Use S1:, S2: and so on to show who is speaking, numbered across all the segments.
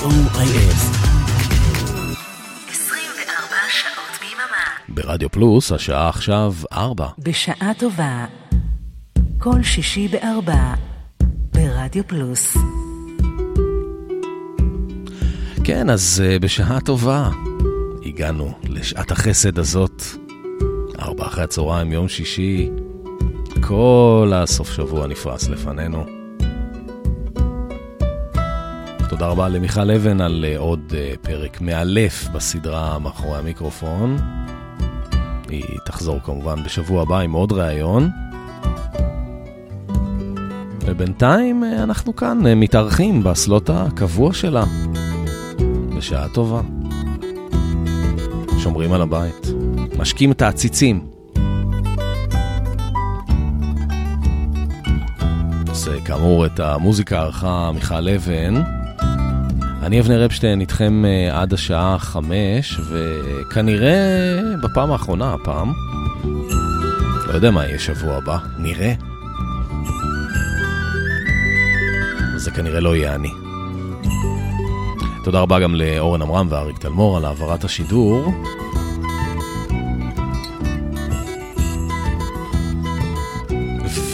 S1: C-O-I-S.
S2: 24 שעות ביממה.
S1: ברדיו פלוס, השעה עכשיו ארבע.
S2: בשעה טובה. כל שישי בארבע. ברדיו פלוס.
S1: כן, אז uh, בשעה טובה הגענו לשעת החסד הזאת. ארבע אחרי הצהריים, יום שישי. כל הסוף שבוע נפרס לפנינו. תודה רבה למיכל אבן על uh, עוד uh, פרק מאלף בסדרה מאחורי המיקרופון. היא תחזור כמובן בשבוע הבא עם עוד ראיון. ובינתיים uh, אנחנו כאן מתארחים בסלוט הקבוע שלה. בשעה טובה. שומרים על הבית. משקים את העציצים. כאמור את המוזיקה ערכה מיכל אבן. אני אבנר אפשטיין איתכם אה, עד השעה חמש, וכנראה בפעם האחרונה הפעם, לא יודע מה יהיה שבוע הבא, נראה. זה כנראה לא יהיה אני. תודה רבה גם לאורן עמרם ואריק תלמור על העברת השידור.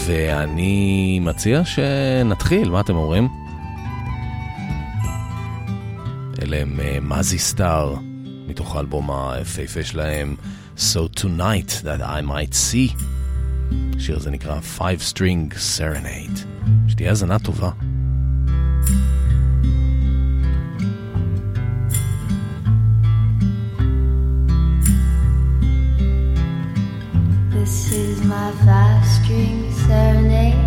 S1: ואני מציע שנתחיל, מה אתם אומרים? אלה הם מזי סטאר, מתוך האלבום היפהפה שלהם, So Tonight That I Might See. השיר הזה נקרא Five String Serenade. שתהיה האזנה טובה.
S3: This is my five string serenade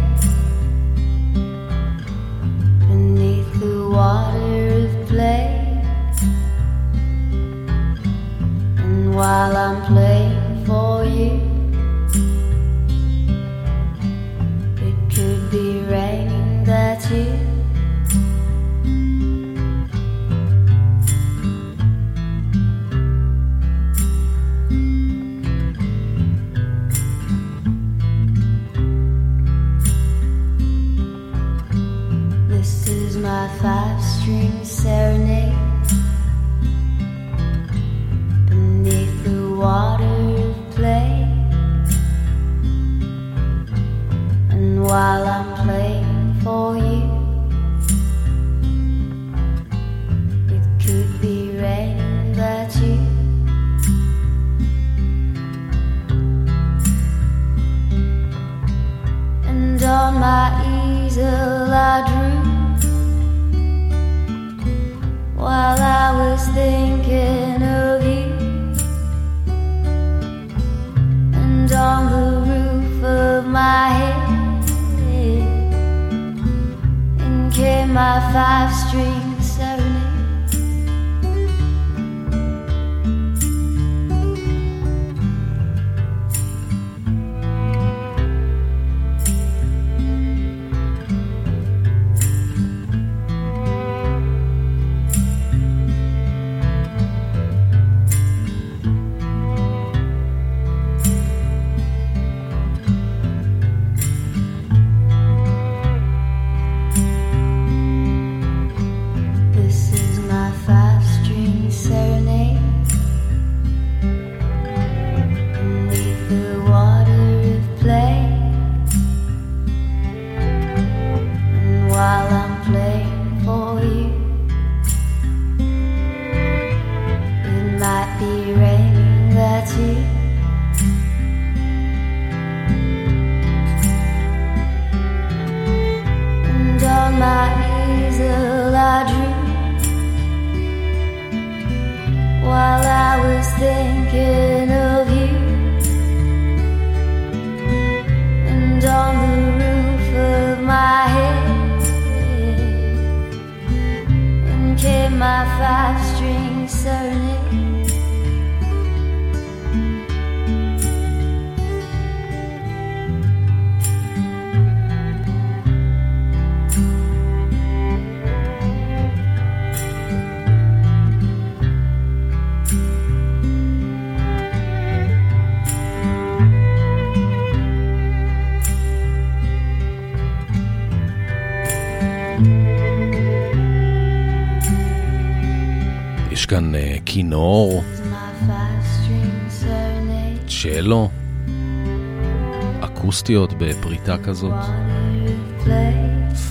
S1: אקוסטיות בפריטה כזאת.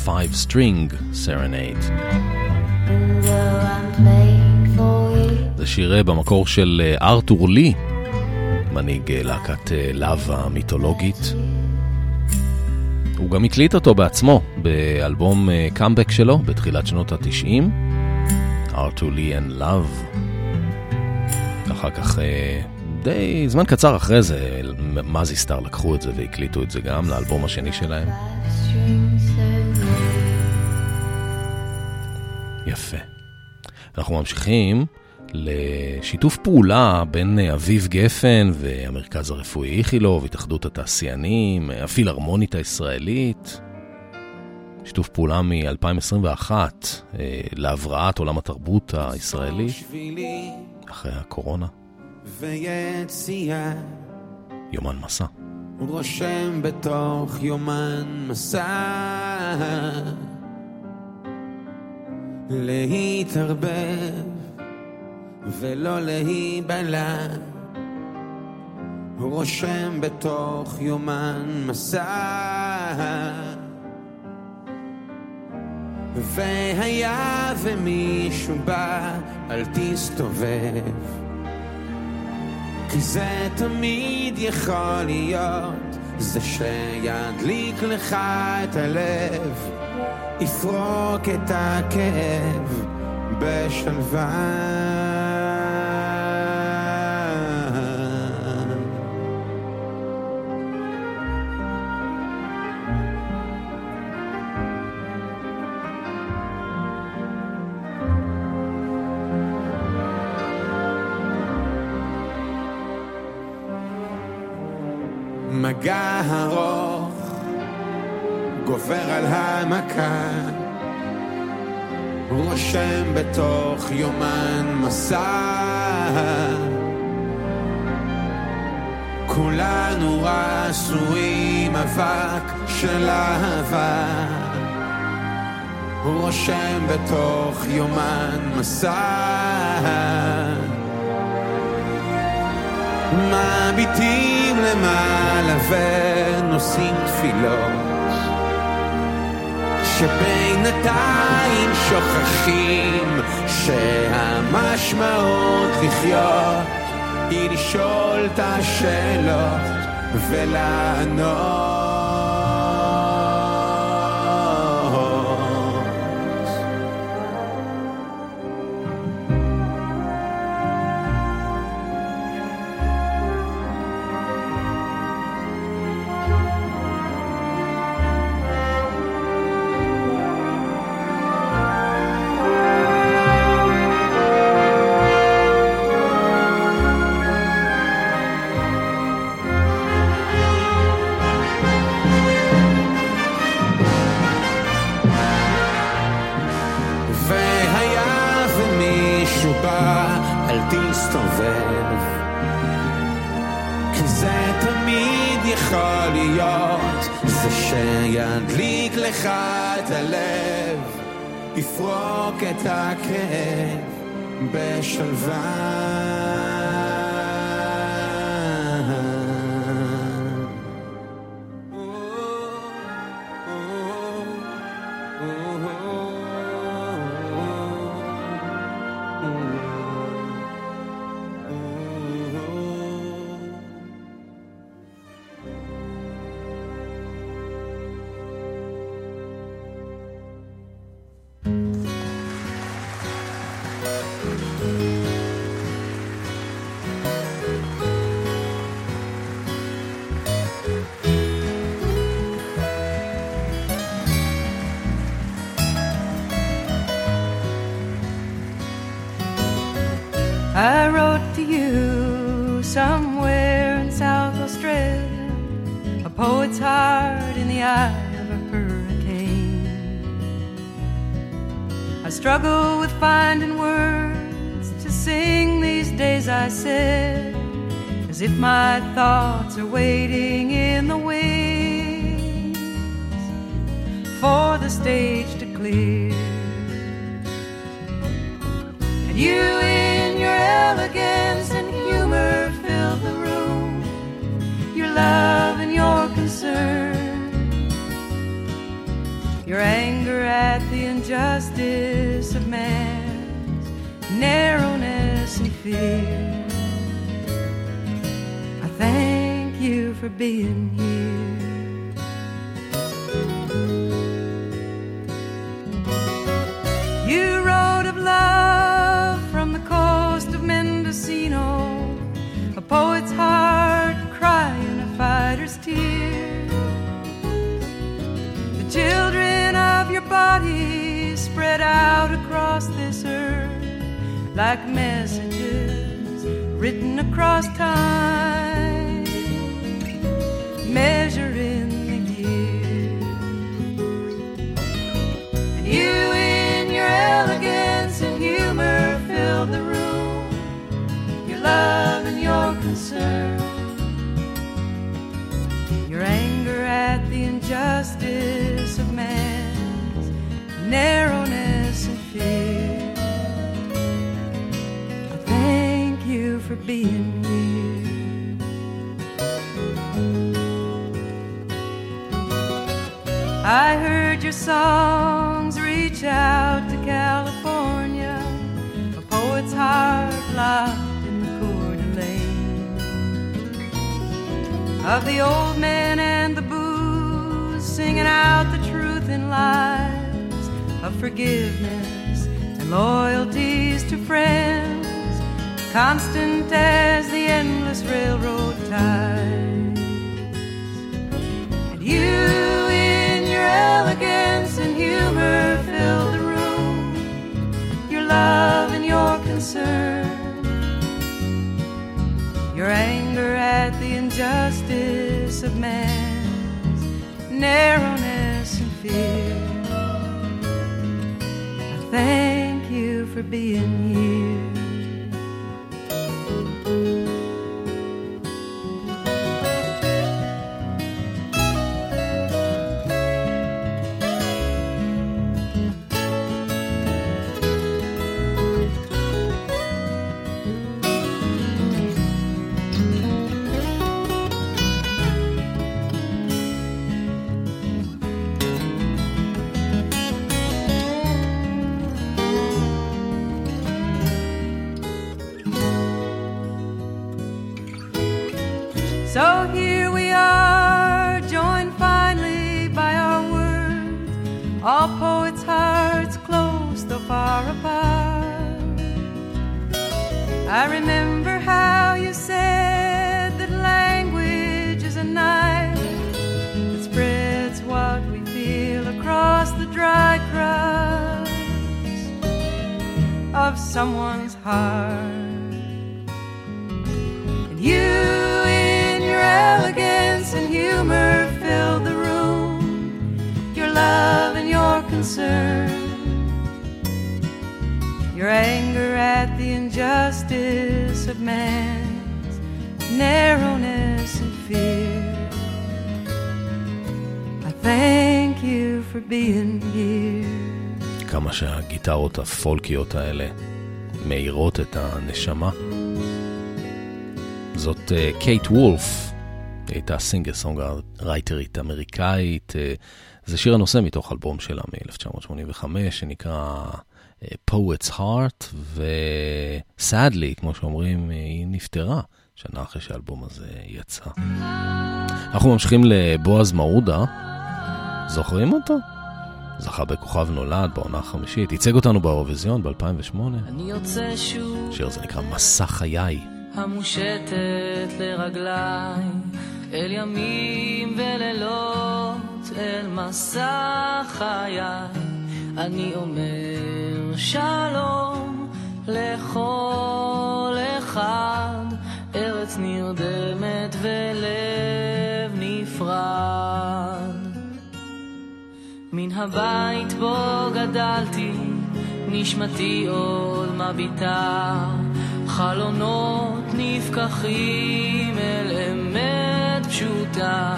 S1: Five String Serenade. זה שיר במקור של ארתור לי, מנהיג להקת להב המיתולוגית. הוא גם הקליט אותו בעצמו באלבום קאמבק שלו בתחילת שנות התשעים, ארתור לי and Love. אחר כך, די זמן קצר אחרי זה, מזי סטאר לקחו את זה והקליטו את זה גם לאלבום השני שלהם. יפה. אנחנו ממשיכים לשיתוף פעולה בין אביב גפן והמרכז הרפואי איכילוב, התאחדות התעשיינים, הפילהרמונית הישראלית. שיתוף פעולה מ-2021 להבראת עולם התרבות הישראלי אחרי הקורונה. ויציאה יומן מסע.
S4: רושם בתוך יומן מסע. להתערבב ולא להיבלע. רושם בתוך יומן מסע. והיה ומישהו בא אל תסתובב כי זה תמיד יכול להיות. זה שידליק לך את הלב יפרוק את הכאב בשלווה מגע ארוך גובר על המכה רושם בתוך יומן מסע. כולנו עשויים אבק של אהבה הוא רושם בתוך יומן מסע מביטים למעלה ונושאים תפילות שבינתיים שוכחים שהמשמעות לחיות היא לשאול את השאלות ולענות
S5: I wrote to you somewhere in South Australia, a poet's heart in the eye of a hurricane. I struggle with finding words to sing these days, I said, as if my thoughts are waiting in the wings for the stage to clear. And you your elegance and humor filled the room, your love and your concern, your anger at the injustice of man's narrowness and fear. I thank you for being here. Spread out across this earth like messages written across time, measuring the years. And you, in your elegance and humor, filled the room. Your love and your concern, your anger at the injustice of man's narrowness for being here. I heard your songs reach out to California, a poet's heart locked in the Coeur d'Alene. Of the old men and the booze, singing out the truth in lies of forgiveness and loyalties to friends, constant as the endless railroad ties. And you, in your elegance and humor, fill the room. Your love and your concern. Your anger at the injustice of man's narrowness and fear. I thank you for being here. Injustice of man's narrowness and fear. I thank you for being here.
S1: כמה שהגיטרות הפולקיות האלה מאירות את הנשמה. זאת אה, קייט וולף, היא הייתה סינגר סונג רייטרית אמריקאית. אה, זה שיר הנושא מתוך אלבום שלה מ-1985 שנקרא Poet's Heart, ו-sadly, כמו שאומרים, היא נפטרה שנה אחרי שהאלבום הזה יצא. אנחנו ממשיכים לבועז מעודה, זוכרים אותו? זכה בכוכב נולד בעונה החמישית, ייצג אותנו באירוויזיון ב-2008.
S6: אני יוצא שוב,
S1: שיר הזה נקרא מסע חיי.
S6: המושטת לרגליי, אל ימים ולילות, אל מסע חיי. אני אומר שלום לכל אחד, ארץ נרדמת ולב נפרד. מן הבית בו גדלתי, נשמתי עוד מביטה, חלונות נפקחים אל אמת פשוטה,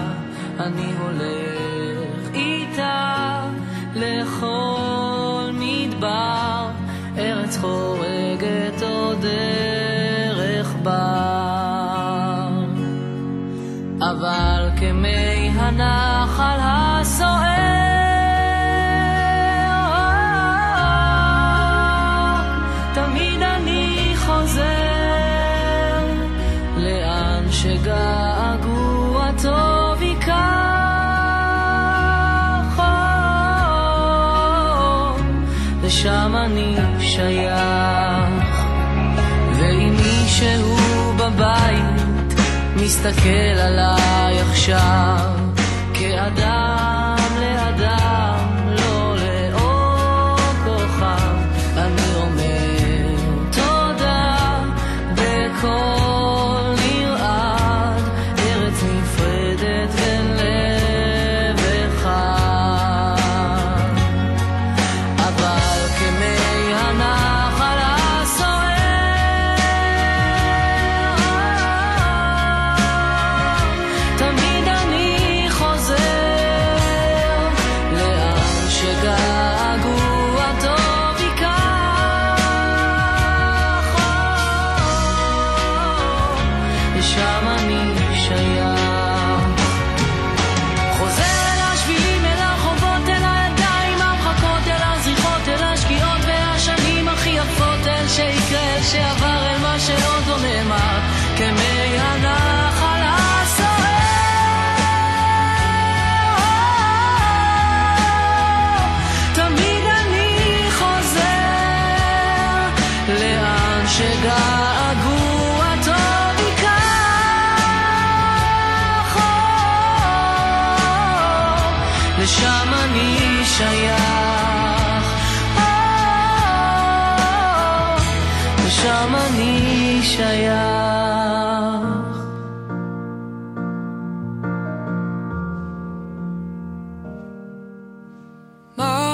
S6: אני הולך איתה לכל מדבר, ארץ חורגת או דרך בר. אבל כמי הנחל הסוער, תמיד אני חוזר לאן שגר. שייך. ואם מישהו בבית מסתכל עליי עכשיו כאדם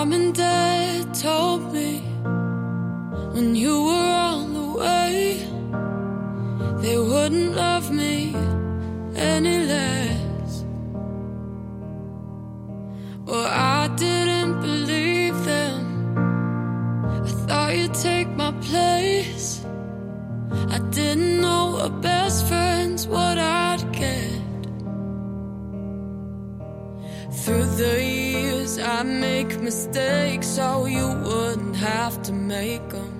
S7: mom and dad told me when you were on the way, they wouldn't. Mistakes so you wouldn't have to make them.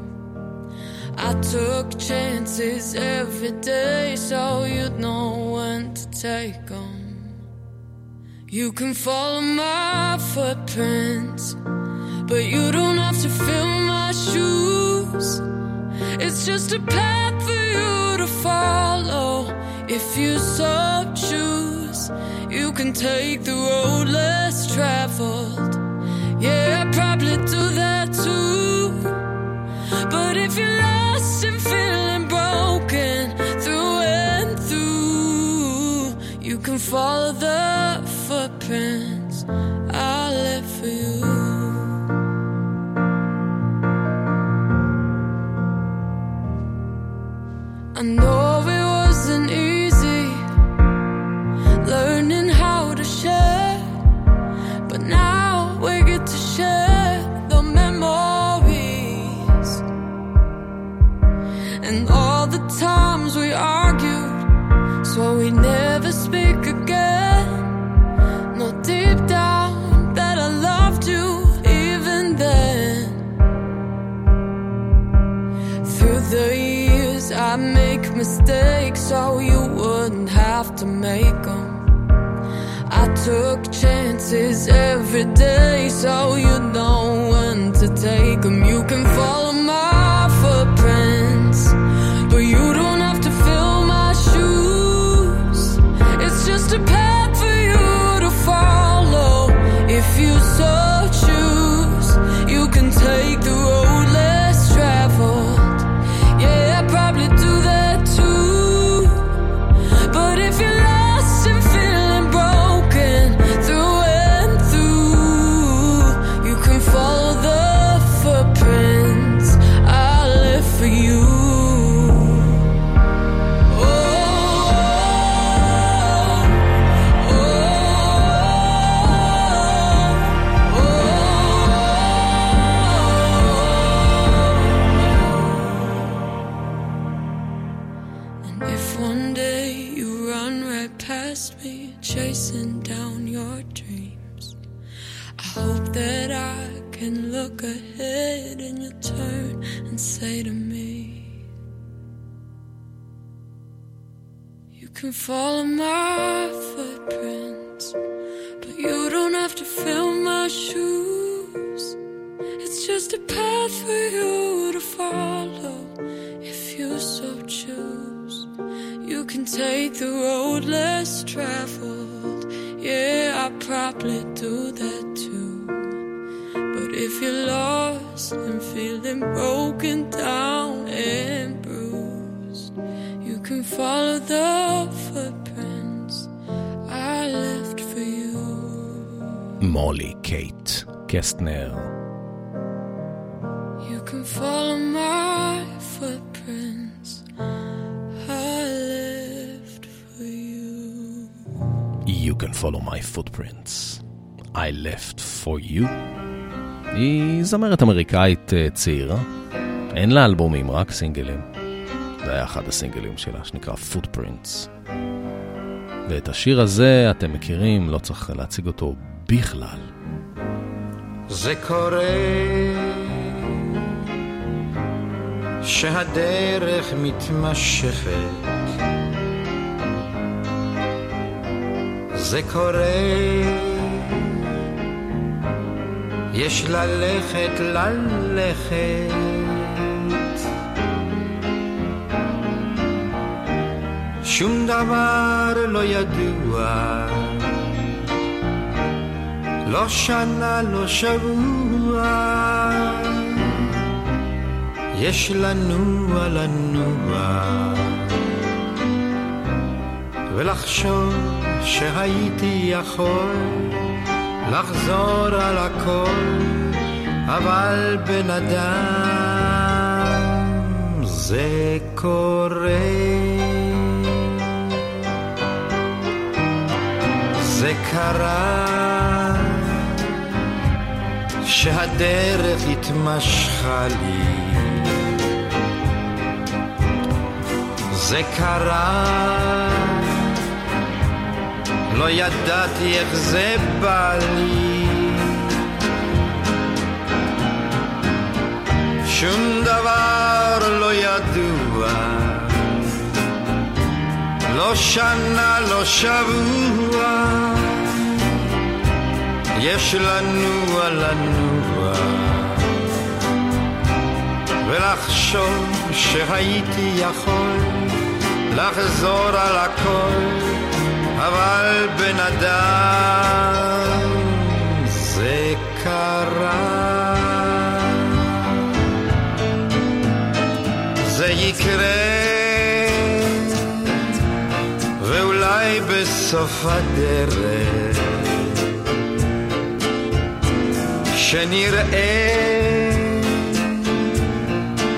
S7: I took chances every day so you'd know when to take them. You can follow my footprints, but you don't have to fill my shoes. It's just a path for you to follow if you so choose. You can take the road less traveled yeah, I probably do that too. But if you're lost and feeling broken through and through, you can follow the footprints I left for you. Mistakes so you wouldn't have to make them. I took chances every day so you know follow my footprints, but you don't have to fill my shoes. It's just a path for you to follow if you so choose. You can take the road less traveled. Yeah, I probably do that too. But if you're lost and feeling broken down and bruised, you can follow the footprints I left for you.
S1: מולי קייט קסטנר.
S7: You can follow my footprints I left for you.
S1: You can follow my footprints. I left for you. היא זמרת אמריקאית אה, צעירה. אין לה אלבומים, רק סינגלים. זה היה אחד הסינגלים שלה, שנקרא Footprints. ואת השיר הזה אתם מכירים, לא צריך להציג אותו בכלל.
S8: זה קורה שהדרך מתמשכת זה קורה יש ללכת ללכת שום דבר לא ידוע. לא שנה, לא שבוע, יש לנוע לנוע, ולחשוב שהייתי יכול לחזור על הכל, אבל בן אדם זה קורה. קרה שהדרך התמשכה לי. זה קרה. לא ידעתי איך זה בא לי. שום דבר לא ידוע. לא שנה, לא שבוע יש לנוע לנוע ולחשוב שהייתי יכול לחזור על הכל אבל בן אדם זה קרה. זה יקרה ואולי בסוף הדרך שנראה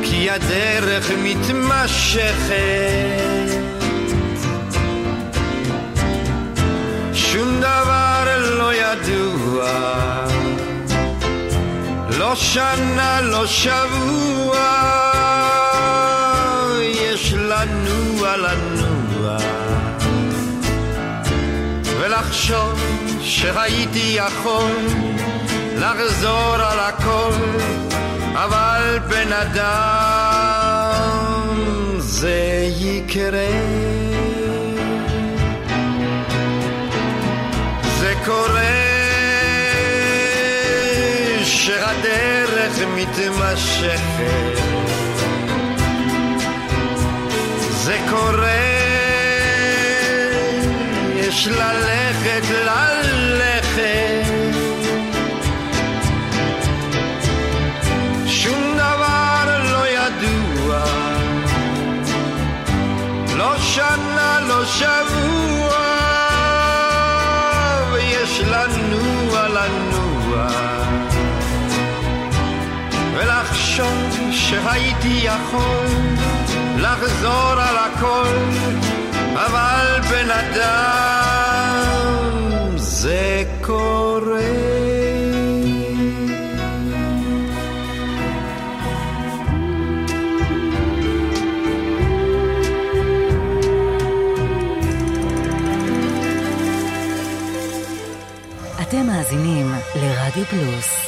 S8: כי הדרך מתמשכת. שום דבר לא ידוע לא שנה, לא שבוע. יש לנוע לנוע ולחשוב שהייתי יכול לחזור על הכל, אבל בן אדם זה יקרה. זה קורה שהדרך מתמשכת. זה קורה, יש ללכת, ללכת. שהייתי יכול לחזור על הכל, אבל בן אדם זה קורה.
S2: אתם מאזינים לרדיו פלוס.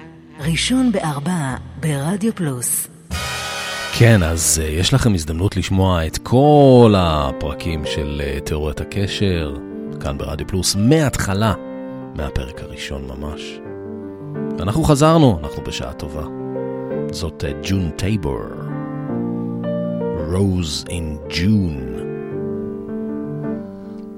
S2: ראשון בארבע ברדיו פלוס.
S1: כן, אז uh, יש לכם הזדמנות לשמוע את כל הפרקים של uh, תיאוריית הקשר, כאן ברדיו פלוס, מההתחלה, מהפרק הראשון ממש. אנחנו חזרנו, אנחנו בשעה טובה. זאת ג'ון טייבור. Rose in June.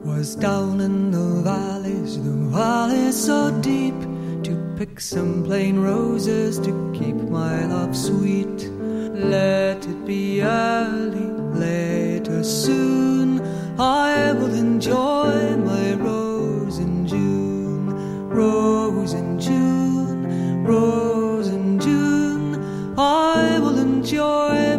S5: Was down in the valleys, the valleys so deep, to pick some plain roses to keep my love sweet. Let it be early, later, soon, I will enjoy my rose in June, rose in June, rose in June. I will enjoy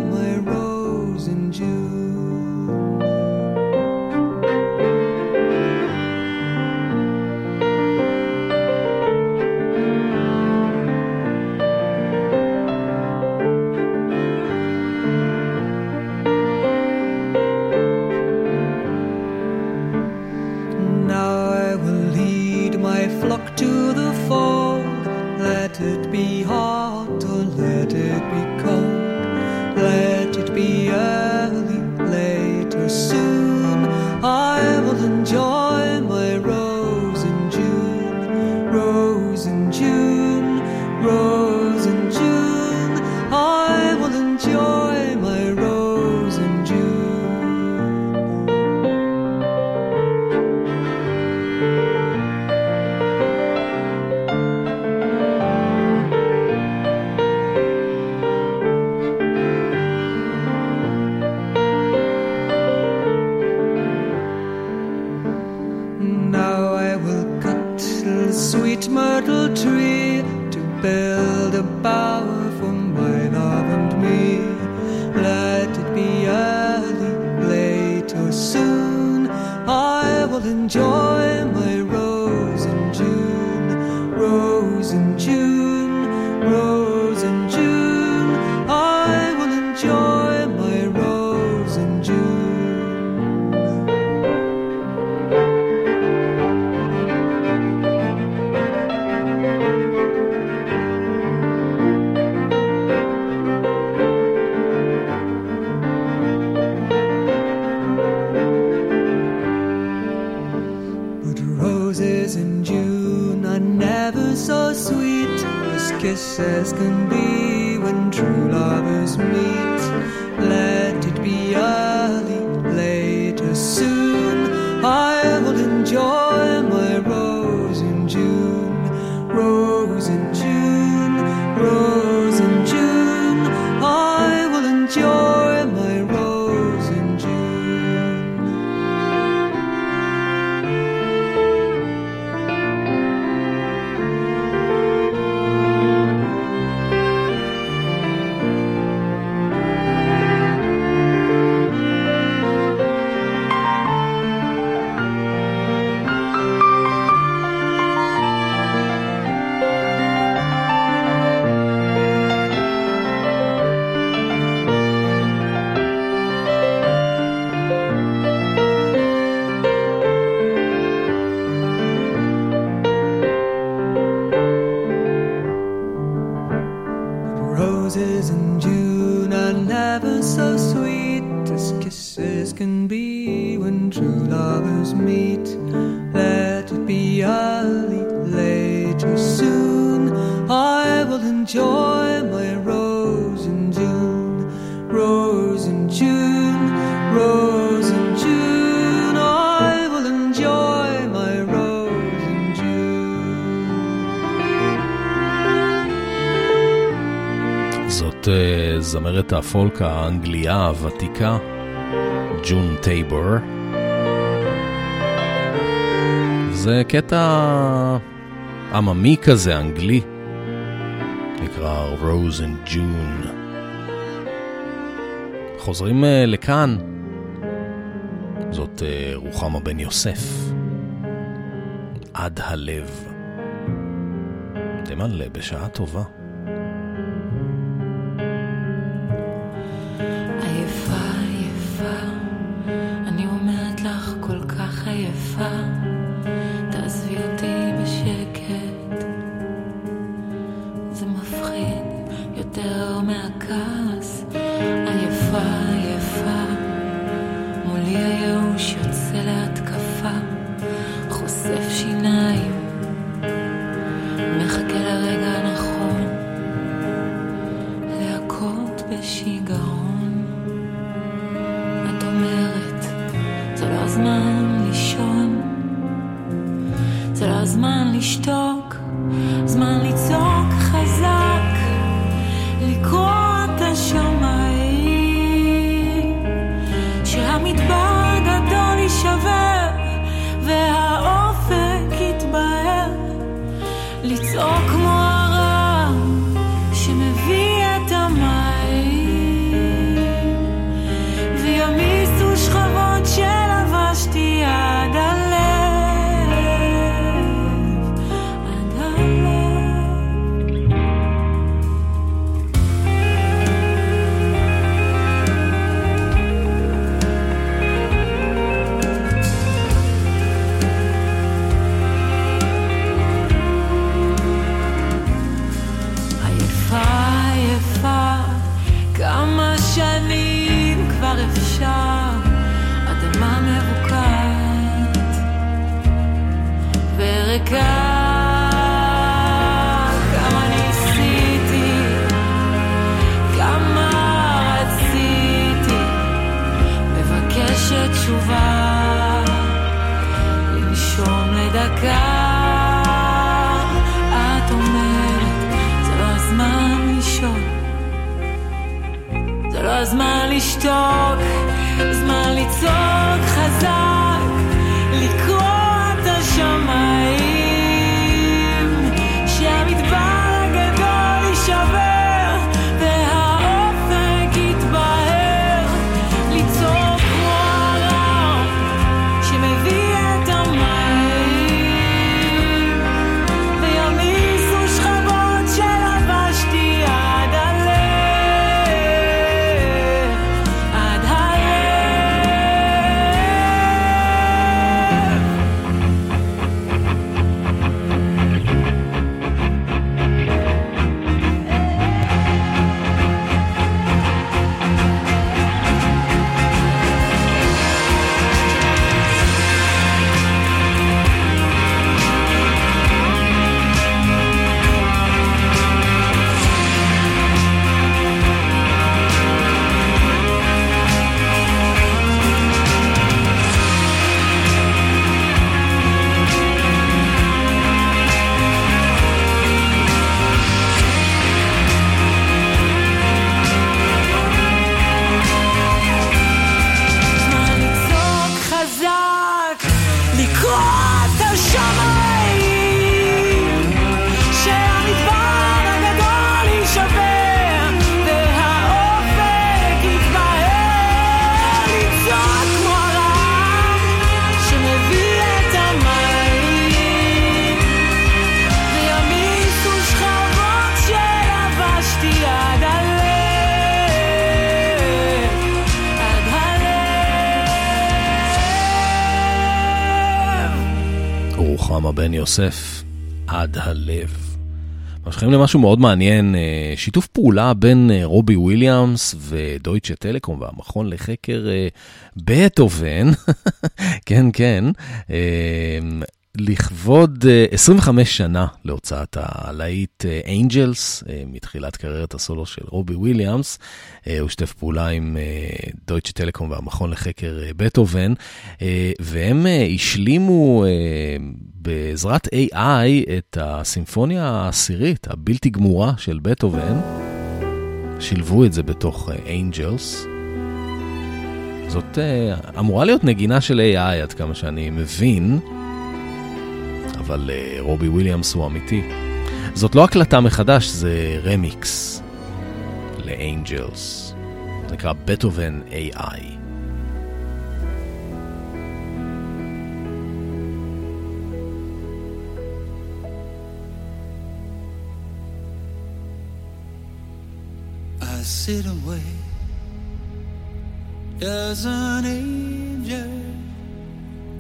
S1: הפולק האנגליה הוותיקה, ג'ון טייבור. זה קטע עממי כזה, אנגלי. שנקרא Rose in June. חוזרים אה, לכאן, זאת אה, רוחמה בן יוסף, עד הלב. תימן בשעה טובה.
S6: dark.
S1: רוחמה בן יוסף, עד הלב. ממשיכים למשהו מאוד מעניין, אה, שיתוף פעולה בין אה, רובי וויליאמס ודויטשה טלקום והמכון לחקר אה, בטהובן, כן, כן, לכבוד אה, 25 שנה להוצאת הלהיט Angels, מתחילת קריירת הסולו של רובי וויליאמס. אה, הוא שיתף פעולה עם אה, דויטשה טלקום והמכון לחקר אה, בטהובן, אה, והם אה, השלימו אה, בעזרת AI את הסימפוניה העשירית, הבלתי גמורה של בטהובן. שילבו את זה בתוך Angels. זאת אה, אמורה להיות נגינה של AI עד כמה שאני מבין, אבל אה, רובי וויליאמס הוא אמיתי. זאת לא הקלטה מחדש, זה רמיקס ל Angels. זה נקרא בטהובן AI.
S9: Sit away. Does an angel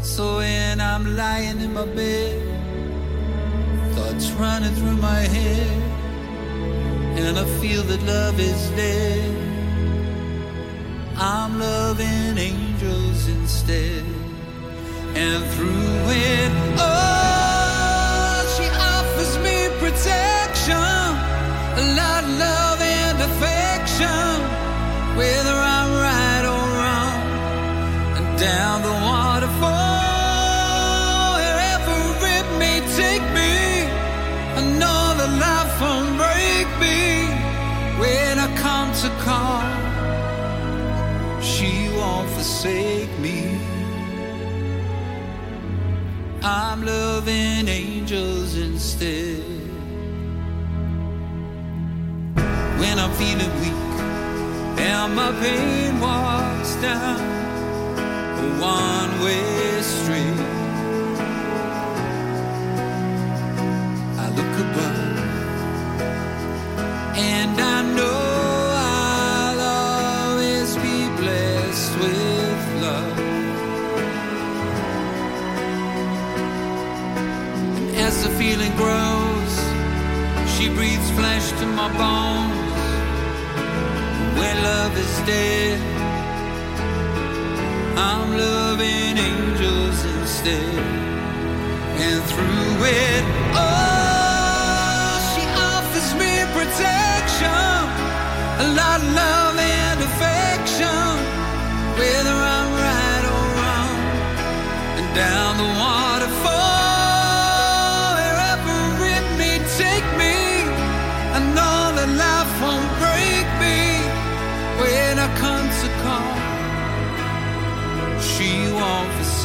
S9: So when I'm lying in my bed, thoughts running through my head, and I feel that love is dead. I'm loving angels instead, and through it all, she offers me protection, a lot of love and affection, whether I'm right or wrong, and down the waterfall, won't break me when I come to call. She won't forsake me. I'm loving angels instead. When I'm feeling weak and my pain walks down a one way street, as the feeling grows, she breathes flesh to my bones. When love is dead, I'm loving angels instead. And through it all, she offers me protection, a lot of love and affection, whether I'm right or wrong. And down the waterfall,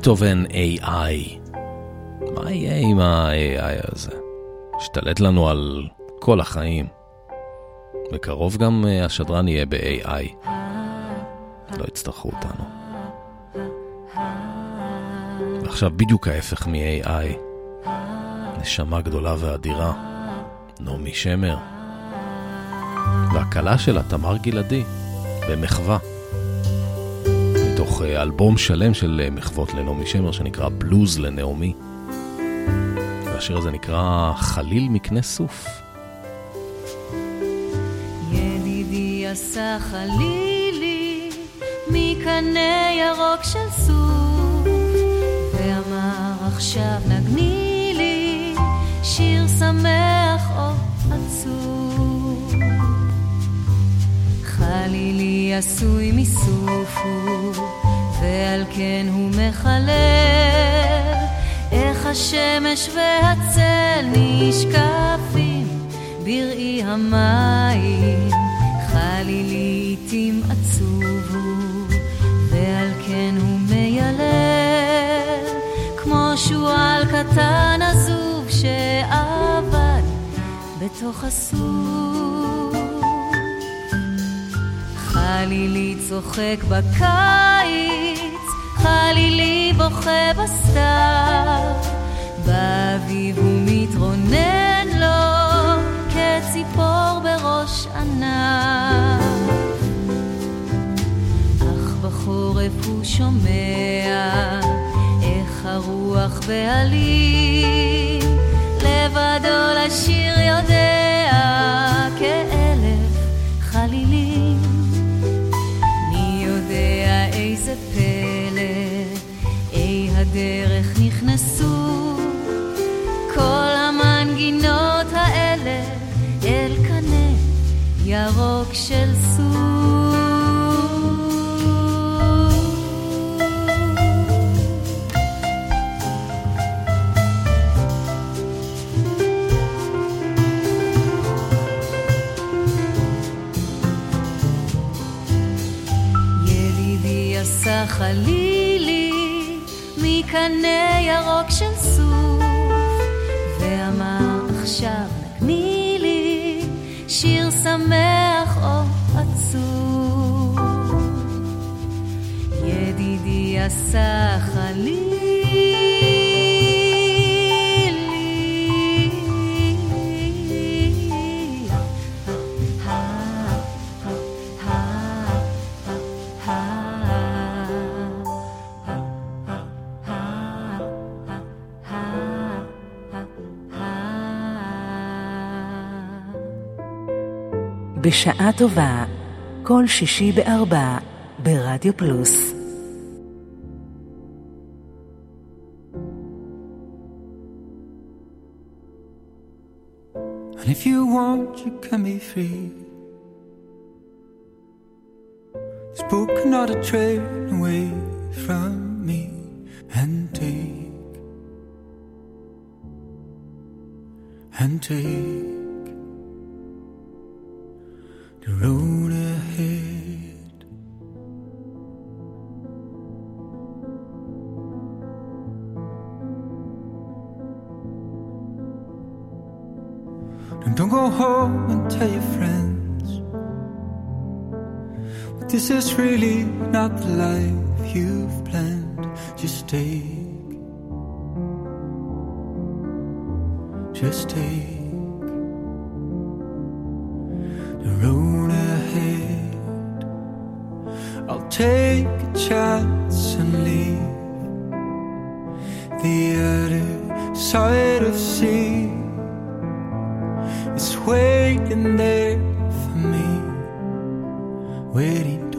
S1: בטהובן AI. מה יהיה עם ה-AI הזה? השתלט לנו על כל החיים. בקרוב גם אה, השדרן יהיה ב-AI. לא יצטרכו אותנו. ועכשיו בדיוק ההפך מ-AI. נשמה גדולה ואדירה, נעמי שמר. והכלה שלה, תמר גלעדי, במחווה. מתוך אה, אלבום שלם של אה, מחוות לנעמי שמר שנקרא בלוז לנעמי. והשיר הזה נקרא חליל מקנה סוף.
S10: ידידי עשה חלילי מקנה ירוק של סוף ואמר עכשיו נגני לי שיר שמח או עצוב חלילי עשוי מסוף הוא ועל כן הוא מחלל איך השמש והצל נשקפים בראי המים. חלילי עתים עצוב ועל כן הוא מיילל כמו שועל קטן עזוב שאבד בתוך הסוף חלילי צוחק בקיץ, חלילי בוכה בסתיו, באביב הוא מתרונן לו כציפור בראש ענף. אך בחורף הוא שומע איך הרוח בעלים, לבדו לשיר יודע אי הדרך נכנסו כל המנגינות האלה אל קנה ירוק של סוף. חלילי מקנה ירוק של סוף ואמר עכשיו נגני לי שיר שמח או עצוב. ידידי עשה חלילי
S2: בשעה טובה, כל שישי בארבע, ברדיו פלוס.
S5: And if you want, you can be free. This book cannot a train away from me and take and take the road ahead. Don't go home and tell your friends. This is really not the life you've planned. Just take, just take the road ahead. I'll take a chance and leave the other side of sea. It's waiting there for me, waiting,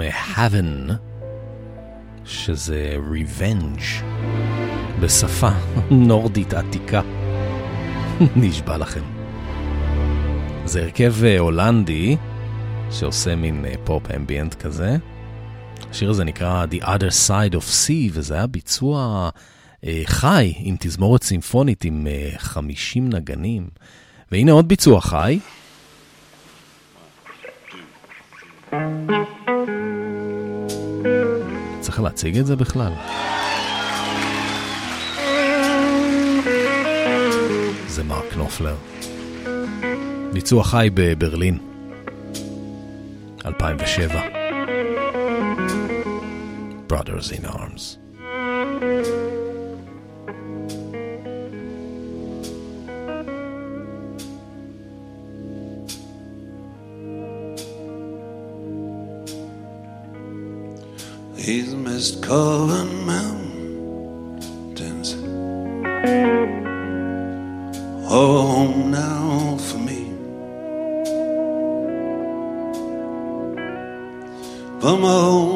S1: גם Haven, שזה Revenge, בשפה נורדית עתיקה. נשבע לכם. זה הרכב אה, הולנדי שעושה מין אה, פופ אמביאנט כזה. השיר הזה נקרא The Other Side of Sea, וזה היה ביצוע אה, חי עם תזמורת סימפונית עם אה, 50 נגנים. והנה עוד ביצוע חי. Thank you. צריך להציג את זה בכלל? זה מרק נופלר. ביצוע חי בברלין, 2007. Brothers in Arms.
S11: He's missed Cullen Mountains. Oh, home now for me. From home.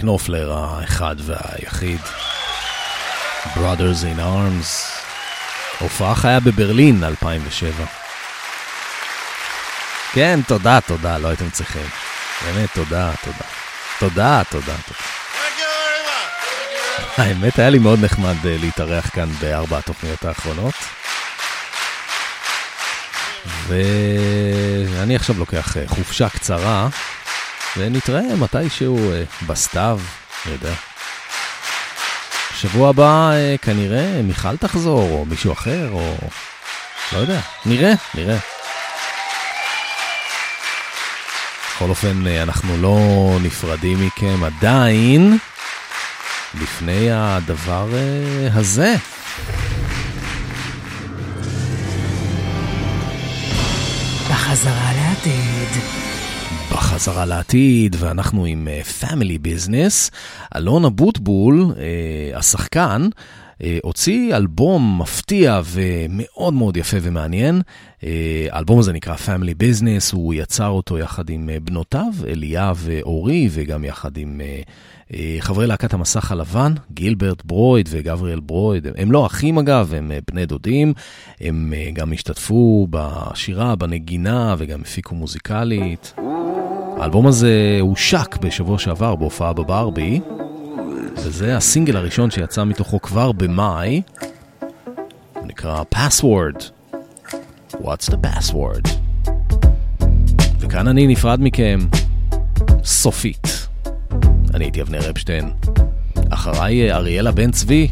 S1: מרק נופלר האחד והיחיד. Brothers in Arms. הופעה חיה בברלין 2007. כן, תודה, תודה, לא הייתם צריכים. באמת, תודה, תודה. תודה, תודה, תודה. האמת, היה לי מאוד נחמד אה, להתארח כאן בארבע התוכניות האחרונות. ואני עכשיו לוקח אה, חופשה קצרה, ונתראה מתישהו אה, בסתיו, אני יודע. שבוע הבא אה, כנראה מיכל תחזור, או מישהו אחר, או... לא יודע, נראה, נראה. בכל אופן, אה, אנחנו לא נפרדים מכם עדיין, לפני הדבר אה, הזה.
S2: בחזרה לעתיד.
S1: בחזרה לעתיד, ואנחנו עם Family אה, Business. אלון אבוטבול, אה, השחקן, אה, הוציא אלבום מפתיע ומאוד מאוד יפה ומעניין. אה, האלבום הזה נקרא Family Business, הוא יצר אותו יחד עם אה, בנותיו, אליה ואורי, וגם יחד עם... אה, חברי להקת המסך הלבן, גילברט ברויד וגבריאל ברויד, הם לא אחים אגב, הם בני דודים, הם גם השתתפו בשירה, בנגינה וגם הפיקו מוזיקלית. האלבום הזה הושק בשבוע שעבר בהופעה בברבי, וזה הסינגל הראשון שיצא מתוכו כבר במאי, הוא נקרא Password. What's the password? וכאן אני נפרד מכם, סופית. אני הייתי אבנר אפשטיין. אחריי אריאלה בן צבי,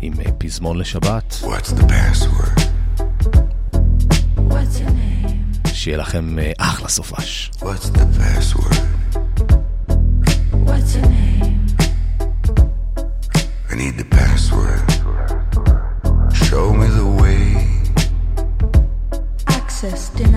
S1: עם פזמון לשבת.
S12: What's the password?
S3: What's your?
S1: שיהיה לכם אחלה סופש.
S12: What's the password?
S3: What's your name?
S12: I need the password. Show me the way.
S3: Access denied.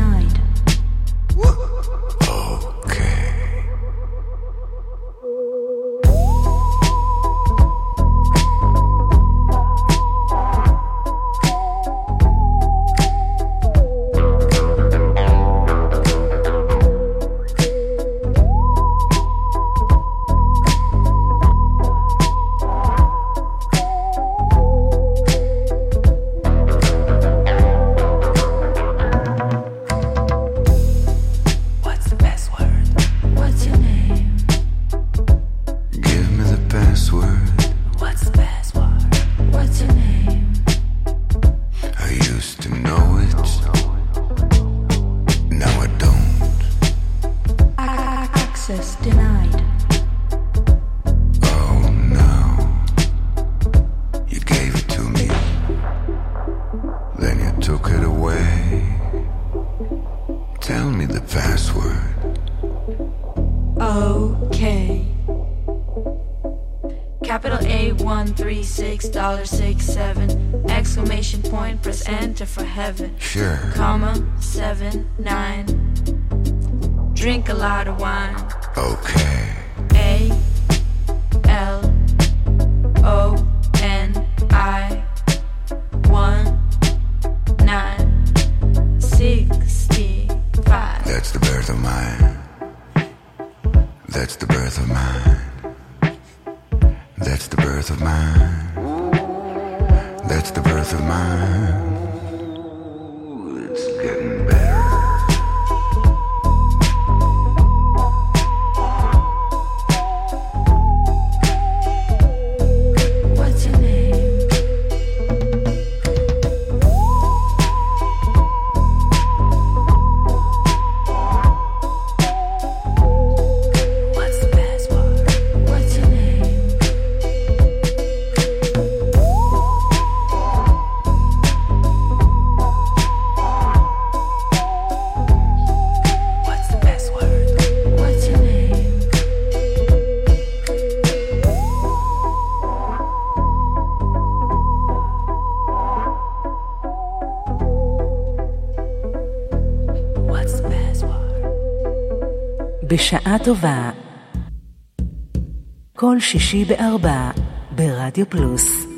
S7: dollars
S2: בשעה טובה. כל שישי בארבע ברדיו פלוס.